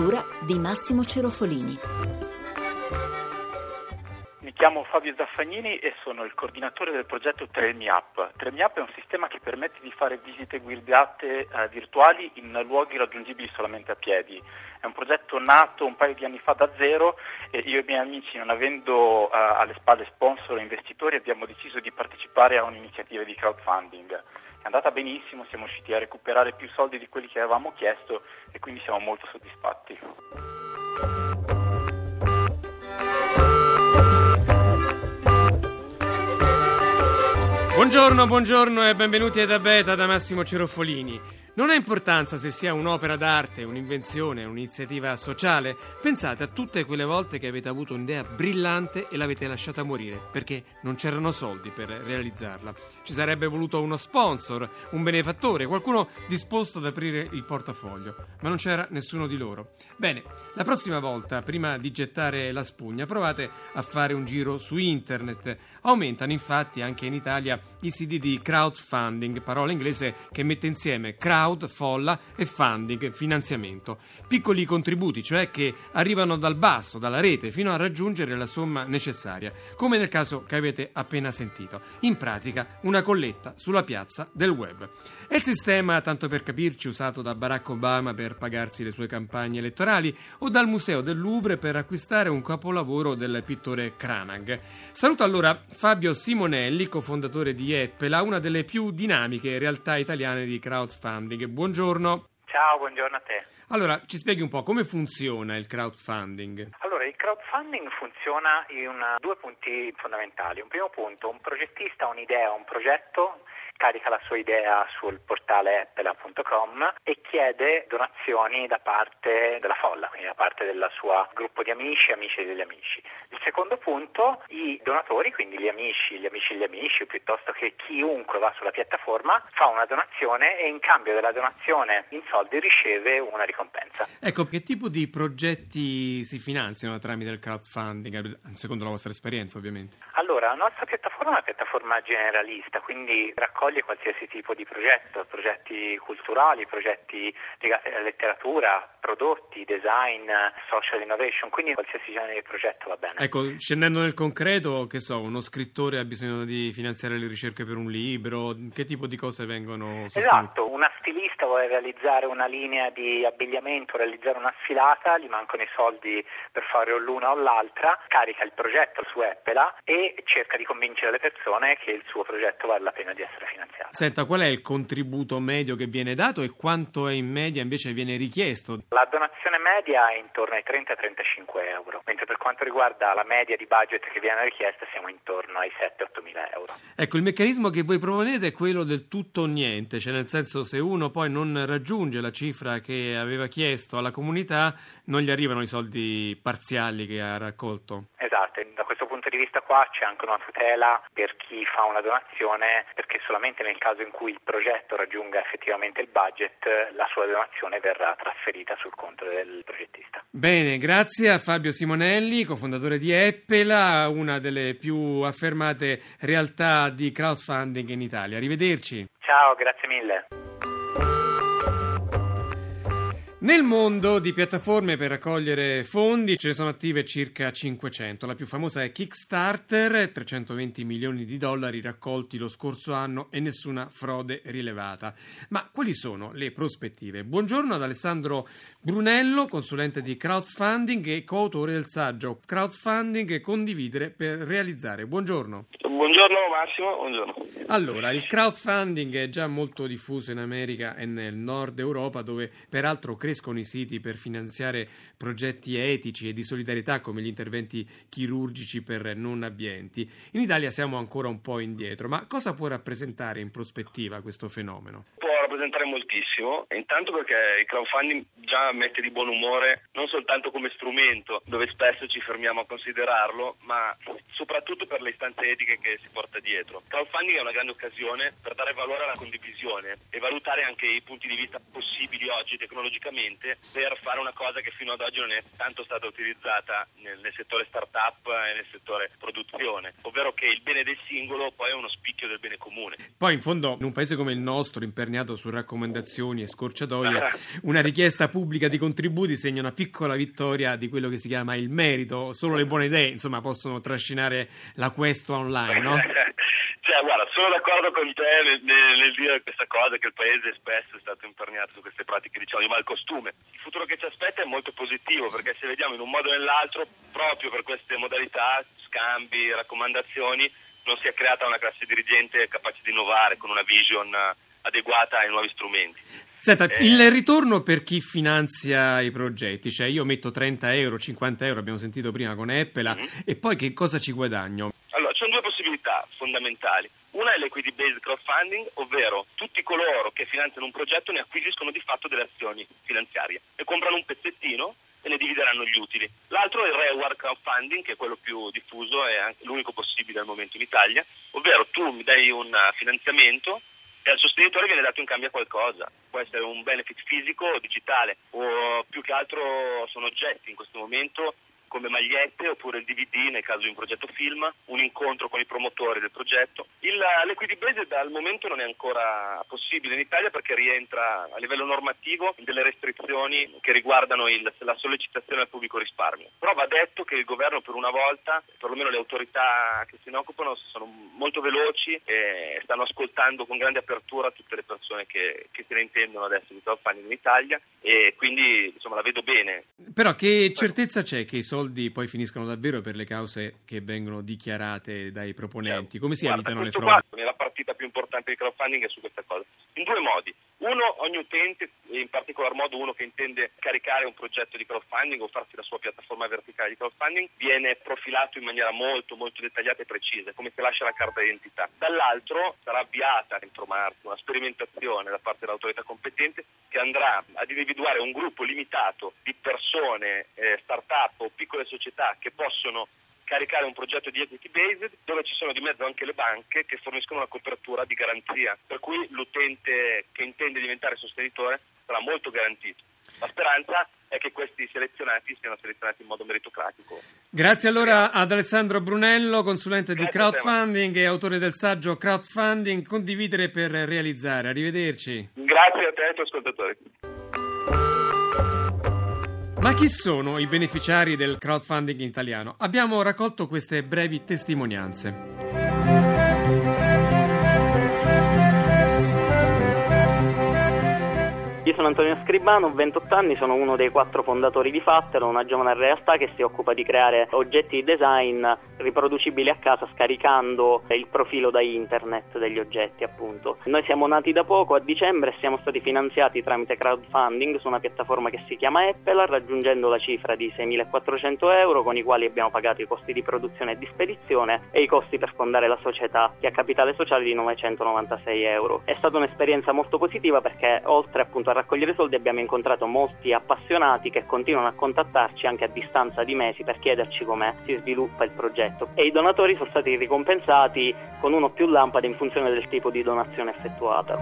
Cura di Massimo Cerofolini. Mi chiamo Fabio Zaffagnini e sono il coordinatore del progetto Tremi Up. Tremi Up è un sistema che permette di fare visite guidate eh, virtuali in luoghi raggiungibili solamente a piedi. È un progetto nato un paio di anni fa da zero e io e i miei amici, non avendo eh, alle spalle sponsor e investitori, abbiamo deciso di partecipare a un'iniziativa di crowdfunding. È andata benissimo, siamo riusciti a recuperare più soldi di quelli che avevamo chiesto e quindi siamo molto soddisfatti. Buongiorno, buongiorno e benvenuti ad Abeta da Massimo Cerofolini. Non ha importanza se sia un'opera d'arte, un'invenzione, un'iniziativa sociale. Pensate a tutte quelle volte che avete avuto un'idea brillante e l'avete lasciata morire perché non c'erano soldi per realizzarla. Ci sarebbe voluto uno sponsor, un benefattore, qualcuno disposto ad aprire il portafoglio, ma non c'era nessuno di loro. Bene, la prossima volta, prima di gettare la spugna, provate a fare un giro su internet. Aumentano infatti anche in Italia i siti di crowdfunding, parola inglese che mette insieme crowd crowd, folla e funding, finanziamento. Piccoli contributi, cioè che arrivano dal basso, dalla rete, fino a raggiungere la somma necessaria, come nel caso che avete appena sentito. In pratica, una colletta sulla piazza del web. È il sistema, tanto per capirci, usato da Barack Obama per pagarsi le sue campagne elettorali o dal Museo del Louvre per acquistare un capolavoro del pittore Cranag. Saluto allora Fabio Simonelli, cofondatore di Eppela, una delle più dinamiche realtà italiane di crowdfunding crowdfunding. Buongiorno. Ciao, buongiorno a te. Allora, ci spieghi un po' come funziona il crowdfunding? Allora, il crowdfunding funziona in due punti fondamentali. Un primo punto, un progettista ha un'idea, un progetto carica la sua idea sul portale appela.com e chiede donazioni da parte della folla, quindi da parte del suo gruppo di amici, amici degli amici. Il secondo punto, i donatori, quindi gli amici, gli amici degli amici, piuttosto che chiunque va sulla piattaforma, fa una donazione e in cambio della donazione in soldi riceve una ricompensa. Ecco, che tipo di progetti si finanziano tramite il crowdfunding, secondo la vostra esperienza ovviamente? Allora, la nostra piattaforma è una piattaforma generalista, quindi raccoglie accoglie qualsiasi tipo di progetto, progetti culturali, progetti legati alla letteratura, prodotti, design, social innovation, quindi qualsiasi genere di progetto va bene. Ecco, scendendo nel concreto, che so, uno scrittore ha bisogno di finanziare le ricerche per un libro, che tipo di cose vengono sostenute? Esatto, una stilista vuole realizzare una linea di abbigliamento, realizzare una sfilata, gli mancano i soldi per fare o l'una o l'altra, carica il progetto su Appela e cerca di convincere le persone che il suo progetto vale la pena di essere finanziato. Senta, qual è il contributo medio che viene dato e quanto è in media invece viene richiesto? La donazione media è intorno ai 30-35 euro, mentre per quanto riguarda la media di budget che viene richiesta siamo intorno ai 7-8 mila euro. Ecco, il meccanismo che voi proponete è quello del tutto o niente, cioè nel senso se uno poi non raggiunge la cifra che aveva chiesto alla comunità non gli arrivano i soldi parziali che ha raccolto. Esatto, da questo di vista qua c'è anche una tutela per chi fa una donazione perché solamente nel caso in cui il progetto raggiunga effettivamente il budget la sua donazione verrà trasferita sul conto del progettista. Bene, grazie a Fabio Simonelli, cofondatore di Eppela, una delle più affermate realtà di crowdfunding in Italia. Arrivederci. Ciao, grazie mille. Nel mondo di piattaforme per raccogliere fondi ce ne sono attive circa 500. La più famosa è Kickstarter, 320 milioni di dollari raccolti lo scorso anno e nessuna frode rilevata. Ma quali sono le prospettive? Buongiorno ad Alessandro Brunello, consulente di crowdfunding e coautore del saggio Crowdfunding e condividere per realizzare. Buongiorno. Buongiorno Massimo, buongiorno. Allora, il crowdfunding è già molto diffuso in America e nel nord Europa dove peraltro cresce crescono i siti per finanziare progetti etici e di solidarietà come gli interventi chirurgici per non abbienti. In Italia siamo ancora un po' indietro, ma cosa può rappresentare in prospettiva questo fenomeno? Rappresentare moltissimo, intanto perché il crowdfunding già mette di buon umore non soltanto come strumento, dove spesso ci fermiamo a considerarlo, ma soprattutto per le istanze etiche che si porta dietro. Crowdfunding è una grande occasione per dare valore alla condivisione e valutare anche i punti di vista possibili oggi tecnologicamente per fare una cosa che fino ad oggi non è tanto stata utilizzata nel, nel settore start-up e nel settore produzione, ovvero che il bene del singolo poi è uno spicchio del bene comune. Poi in fondo in un paese come il nostro, imperniato su raccomandazioni e scorciatoie, una richiesta pubblica di contributi segna una piccola vittoria di quello che si chiama il merito, solo le buone idee insomma possono trascinare la questua online, no? Cioè, guarda, sono d'accordo con te nel, nel, nel, dire questa cosa, che il paese spesso è stato imperniato su queste pratiche, diciamo, di malcostume. Il futuro che ci aspetta è molto positivo, perché se vediamo in un modo o nell'altro, proprio per queste modalità, scambi, raccomandazioni, non si è creata una classe dirigente capace di innovare con una vision adeguata ai nuovi strumenti. Senta, eh, il ritorno per chi finanzia i progetti, cioè io metto 30 euro, 50 euro, abbiamo sentito prima con Apple, mm-hmm. e poi che cosa ci guadagno? Allora, ci sono due possibilità fondamentali. Una è l'equity based crowdfunding, ovvero tutti coloro che finanziano un progetto ne acquisiscono di fatto delle azioni finanziarie e comprano un pezzettino e ne divideranno gli utili. L'altro è il reward crowdfunding, che è quello più diffuso e l'unico possibile al momento in Italia, ovvero tu mi dai un finanziamento al sostenitore viene dato in cambio a qualcosa. Può essere un benefit fisico o digitale o più che altro sono oggetti in questo momento come magliette oppure il DVD nel caso di un progetto film, un incontro con i promotori del progetto. Il, l'equity based al momento non è ancora possibile in Italia perché rientra a livello normativo delle restrizioni che riguardano il, la sollecitazione al pubblico risparmio. Però va detto che il governo per una volta, perlomeno le autorità che se ne occupano, sono molto veloci e stanno ascoltando con grande apertura tutte le persone che, che se ne intendono adesso di crowdfunding in Italia e quindi insomma la vedo bene. Però che certezza c'è che i soldi poi finiscono davvero per le cause che vengono dichiarate dai proponenti? Come si Guarda, evitano le frodi? Qua, la partita più importante del crowdfunding è su questa cosa. In due modi. Uno, ogni utente, in particolar modo uno che intende caricare un progetto di crowdfunding o farsi la sua piattaforma verticale di crowdfunding, viene profilato in maniera molto molto dettagliata e precisa, come se lascia la carta d'identità. Dall'altro sarà avviata entro marzo una sperimentazione da parte dell'autorità competente che andrà ad individuare un gruppo limitato di persone, eh, start-up o piccole società che possono caricare un progetto di equity based dove ci sono di mezzo anche le banche che forniscono una copertura di garanzia, per cui l'utente che intende diventare sostenitore sarà molto garantito. La speranza è che questi selezionati siano selezionati in modo meritocratico. Grazie allora ad Alessandro Brunello, consulente Grazie di crowdfunding e autore del saggio Crowdfunding, condividere per realizzare. Arrivederci. Grazie a te e ai tuoi ascoltatori. Ma chi sono i beneficiari del crowdfunding italiano? Abbiamo raccolto queste brevi testimonianze. Io sono Antonio Scribano, ho 28 anni, sono uno dei quattro fondatori di Fattero, una giovane realtà che si occupa di creare oggetti di design riproducibili a casa scaricando il profilo da internet degli oggetti appunto. Noi siamo nati da poco, a dicembre siamo stati finanziati tramite crowdfunding su una piattaforma che si chiama Apple raggiungendo la cifra di 6.400 euro con i quali abbiamo pagato i costi di produzione e di spedizione e i costi per fondare la società che ha capitale sociale di 996 euro. È stata un'esperienza molto positiva perché oltre appunto a raccogliere soldi abbiamo incontrato molti appassionati che continuano a contattarci anche a distanza di mesi per chiederci come si sviluppa il progetto e i donatori sono stati ricompensati con uno o più lampade in funzione del tipo di donazione effettuata.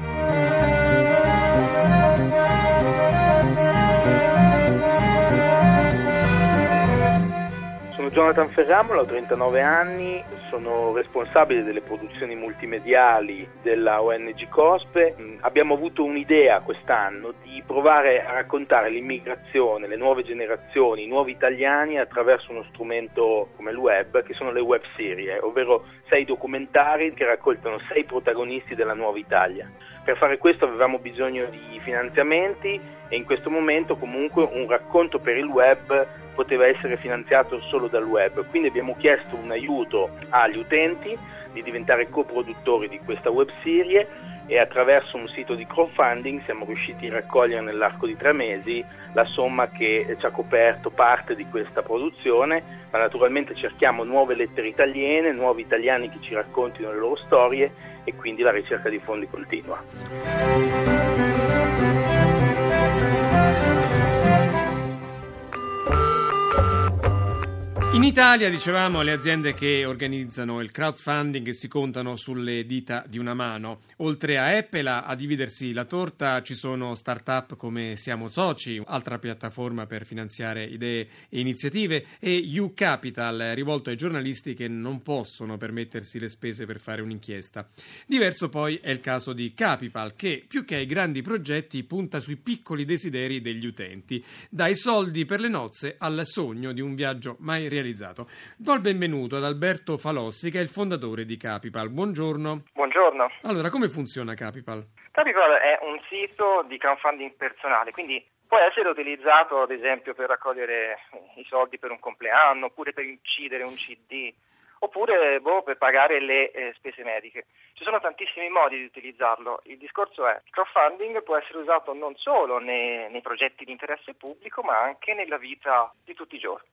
Sono Jonathan Ferramola, ho 39 anni, sono responsabile delle produzioni multimediali della ONG COSPE. Mm, abbiamo avuto un'idea quest'anno di provare a raccontare l'immigrazione, le nuove generazioni, i nuovi italiani attraverso uno strumento come il web, che sono le web serie, ovvero sei documentari che raccoltano sei protagonisti della nuova Italia. Per fare questo avevamo bisogno di finanziamenti e in questo momento comunque un racconto per il web poteva essere finanziato solo dal web, quindi abbiamo chiesto un aiuto agli utenti di diventare coproduttori di questa web serie e attraverso un sito di crowdfunding siamo riusciti a raccogliere nell'arco di tre mesi la somma che ci ha coperto parte di questa produzione, ma naturalmente cerchiamo nuove lettere italiane, nuovi italiani che ci raccontino le loro storie e quindi la ricerca di fondi continua. In Italia, dicevamo, le aziende che organizzano il crowdfunding si contano sulle dita di una mano. Oltre a Apple, a dividersi la torta ci sono start-up come Siamo Soci, altra piattaforma per finanziare idee e iniziative, e U-Capital, rivolto ai giornalisti che non possono permettersi le spese per fare un'inchiesta. Diverso poi è il caso di Capipal, che più che ai grandi progetti punta sui piccoli desideri degli utenti, dai soldi per le nozze al sogno di un viaggio mai realizzato realizzato. Do il benvenuto ad Alberto Falossi, che è il fondatore di Capipal. Buongiorno. Buongiorno. Allora, come funziona Capipal? Capipal è un sito di crowdfunding personale, quindi può essere utilizzato ad esempio per raccogliere i soldi per un compleanno, oppure per incidere un CD, oppure boh, per pagare le eh, spese mediche. Ci sono tantissimi modi di utilizzarlo. Il discorso è che il crowdfunding può essere usato non solo nei, nei progetti di interesse pubblico, ma anche nella vita di tutti i giorni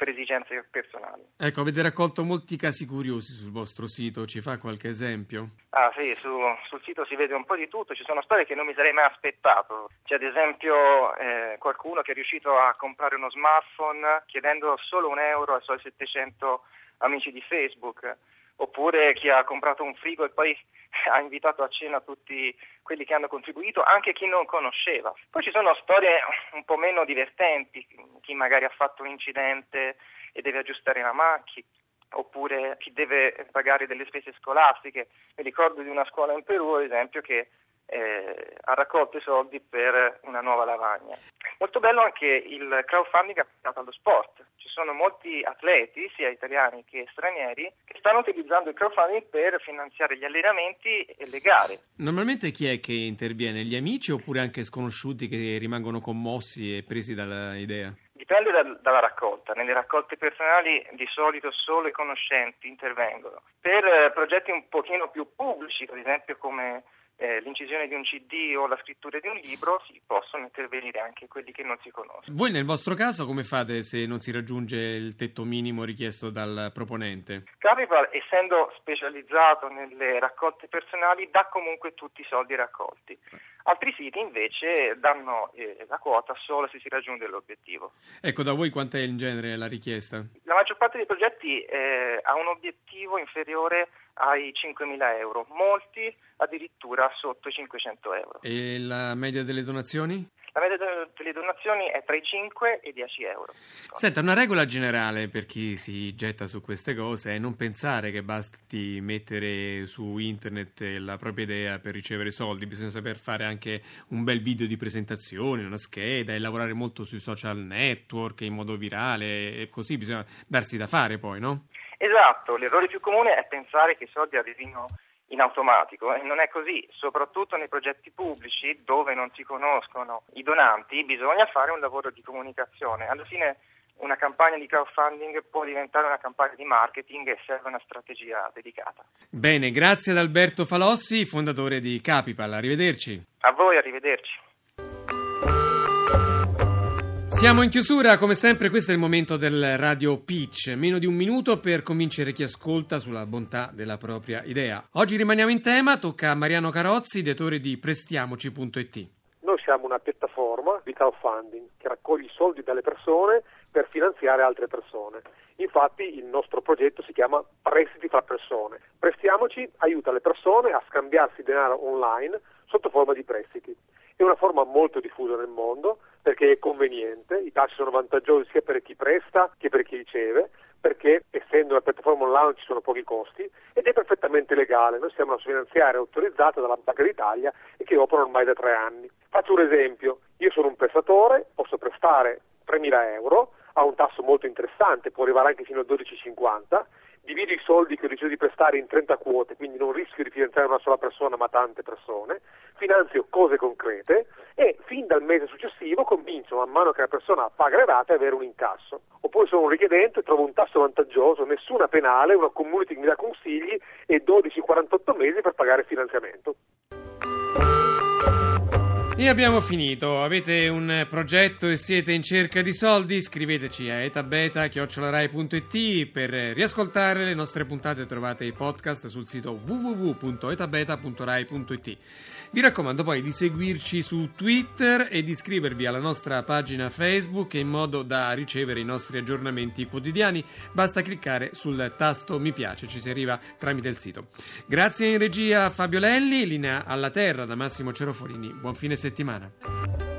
per esigenze personali. Ecco, avete raccolto molti casi curiosi sul vostro sito, ci fa qualche esempio? Ah sì, su, sul sito si vede un po' di tutto, ci sono storie che non mi sarei mai aspettato. C'è ad esempio eh, qualcuno che è riuscito a comprare uno smartphone chiedendo solo un euro ai suoi 700 amici di Facebook oppure chi ha comprato un frigo e poi ha invitato a cena tutti quelli che hanno contribuito, anche chi non conosceva. Poi ci sono storie un po' meno divertenti, chi magari ha fatto un incidente e deve aggiustare la macchina, oppure chi deve pagare delle spese scolastiche. Mi ricordo di una scuola in Perù, ad esempio, che eh, ha raccolto i soldi per una nuova lavagna. Molto bello anche il crowdfunding applicato allo sport. Sono molti atleti, sia italiani che stranieri, che stanno utilizzando il crowdfunding per finanziare gli allenamenti e le gare. Normalmente chi è che interviene? Gli amici oppure anche sconosciuti che rimangono commossi e presi dall'idea? Dipende da, dalla raccolta. Nelle raccolte personali di solito solo i conoscenti intervengono. Per eh, progetti un pochino più pubblici, ad esempio come eh, l'incisione di un CD o la scrittura di un libro, si possono intervenire anche quelli che non si conoscono. Voi nel vostro caso come fate se non si raggiunge il tetto minimo richiesto dal proponente? Capipal, essendo specializzato nelle raccolte personali, dà comunque tutti i soldi raccolti. Altri siti invece danno eh, la quota solo se si raggiunge l'obiettivo. Ecco, da voi quant'è in genere la richiesta? La maggior parte dei progetti eh, ha un obiettivo inferiore ai 5.000 euro, molti addirittura sotto i 500 euro. E la media delle donazioni? La media delle donazioni è tra i 5 e i 10 euro. Senta, una regola generale per chi si getta su queste cose è non pensare che basti mettere su internet la propria idea per ricevere soldi, bisogna saper fare anche un bel video di presentazione, una scheda e lavorare molto sui social network in modo virale e così bisogna darsi da fare poi, no? Esatto, l'errore più comune è pensare che i soldi arrivino in automatico e non è così, soprattutto nei progetti pubblici dove non si conoscono i donanti bisogna fare un lavoro di comunicazione. Alla fine una campagna di crowdfunding può diventare una campagna di marketing e serve una strategia dedicata. Bene, grazie ad Alberto Falossi, fondatore di Capipal. Arrivederci. A voi, arrivederci. Siamo in chiusura, come sempre questo è il momento del Radio Pitch, meno di un minuto per convincere chi ascolta sulla bontà della propria idea. Oggi rimaniamo in tema, tocca a Mariano Carozzi, ideatore di prestiamoci.it. Noi siamo una piattaforma di crowdfunding che raccoglie i soldi dalle persone per finanziare altre persone. Infatti il nostro progetto si chiama Prestiti fra persone. Prestiamoci aiuta le persone a scambiarsi denaro online sotto forma di prestiti. È una forma molto diffusa nel mondo perché è conveniente, i tassi sono vantaggiosi sia per chi presta che per chi riceve, perché essendo una piattaforma online ci sono pochi costi ed è perfettamente legale. Noi siamo una finanziaria autorizzata dalla Banca d'Italia e che opera ormai da tre anni. Faccio un esempio, io sono un prestatore, posso prestare 3.000 euro a un tasso molto interessante, può arrivare anche fino a 12,50 divido i soldi che ho deciso di prestare in 30 quote, quindi non rischio di finanziare una sola persona ma tante persone, finanzio cose concrete e fin dal mese successivo comincio man mano che la persona paga le rate ad avere un incasso. Oppure sono un richiedente, trovo un tasso vantaggioso, nessuna penale, una community che mi dà consigli e 12-48 mesi per pagare il finanziamento. E abbiamo finito. Avete un progetto e siete in cerca di soldi? Scriveteci a etabeta.it per riascoltare le nostre puntate. Trovate i podcast sul sito www.etabeta.rai.it. Vi raccomando poi di seguirci su Twitter e di iscrivervi alla nostra pagina Facebook in modo da ricevere i nostri aggiornamenti quotidiani. Basta cliccare sul tasto mi piace, ci si arriva tramite il sito. Grazie in regia a Fabio Lelli, linea alla terra da Massimo Cerofolini. Buon fine settimana.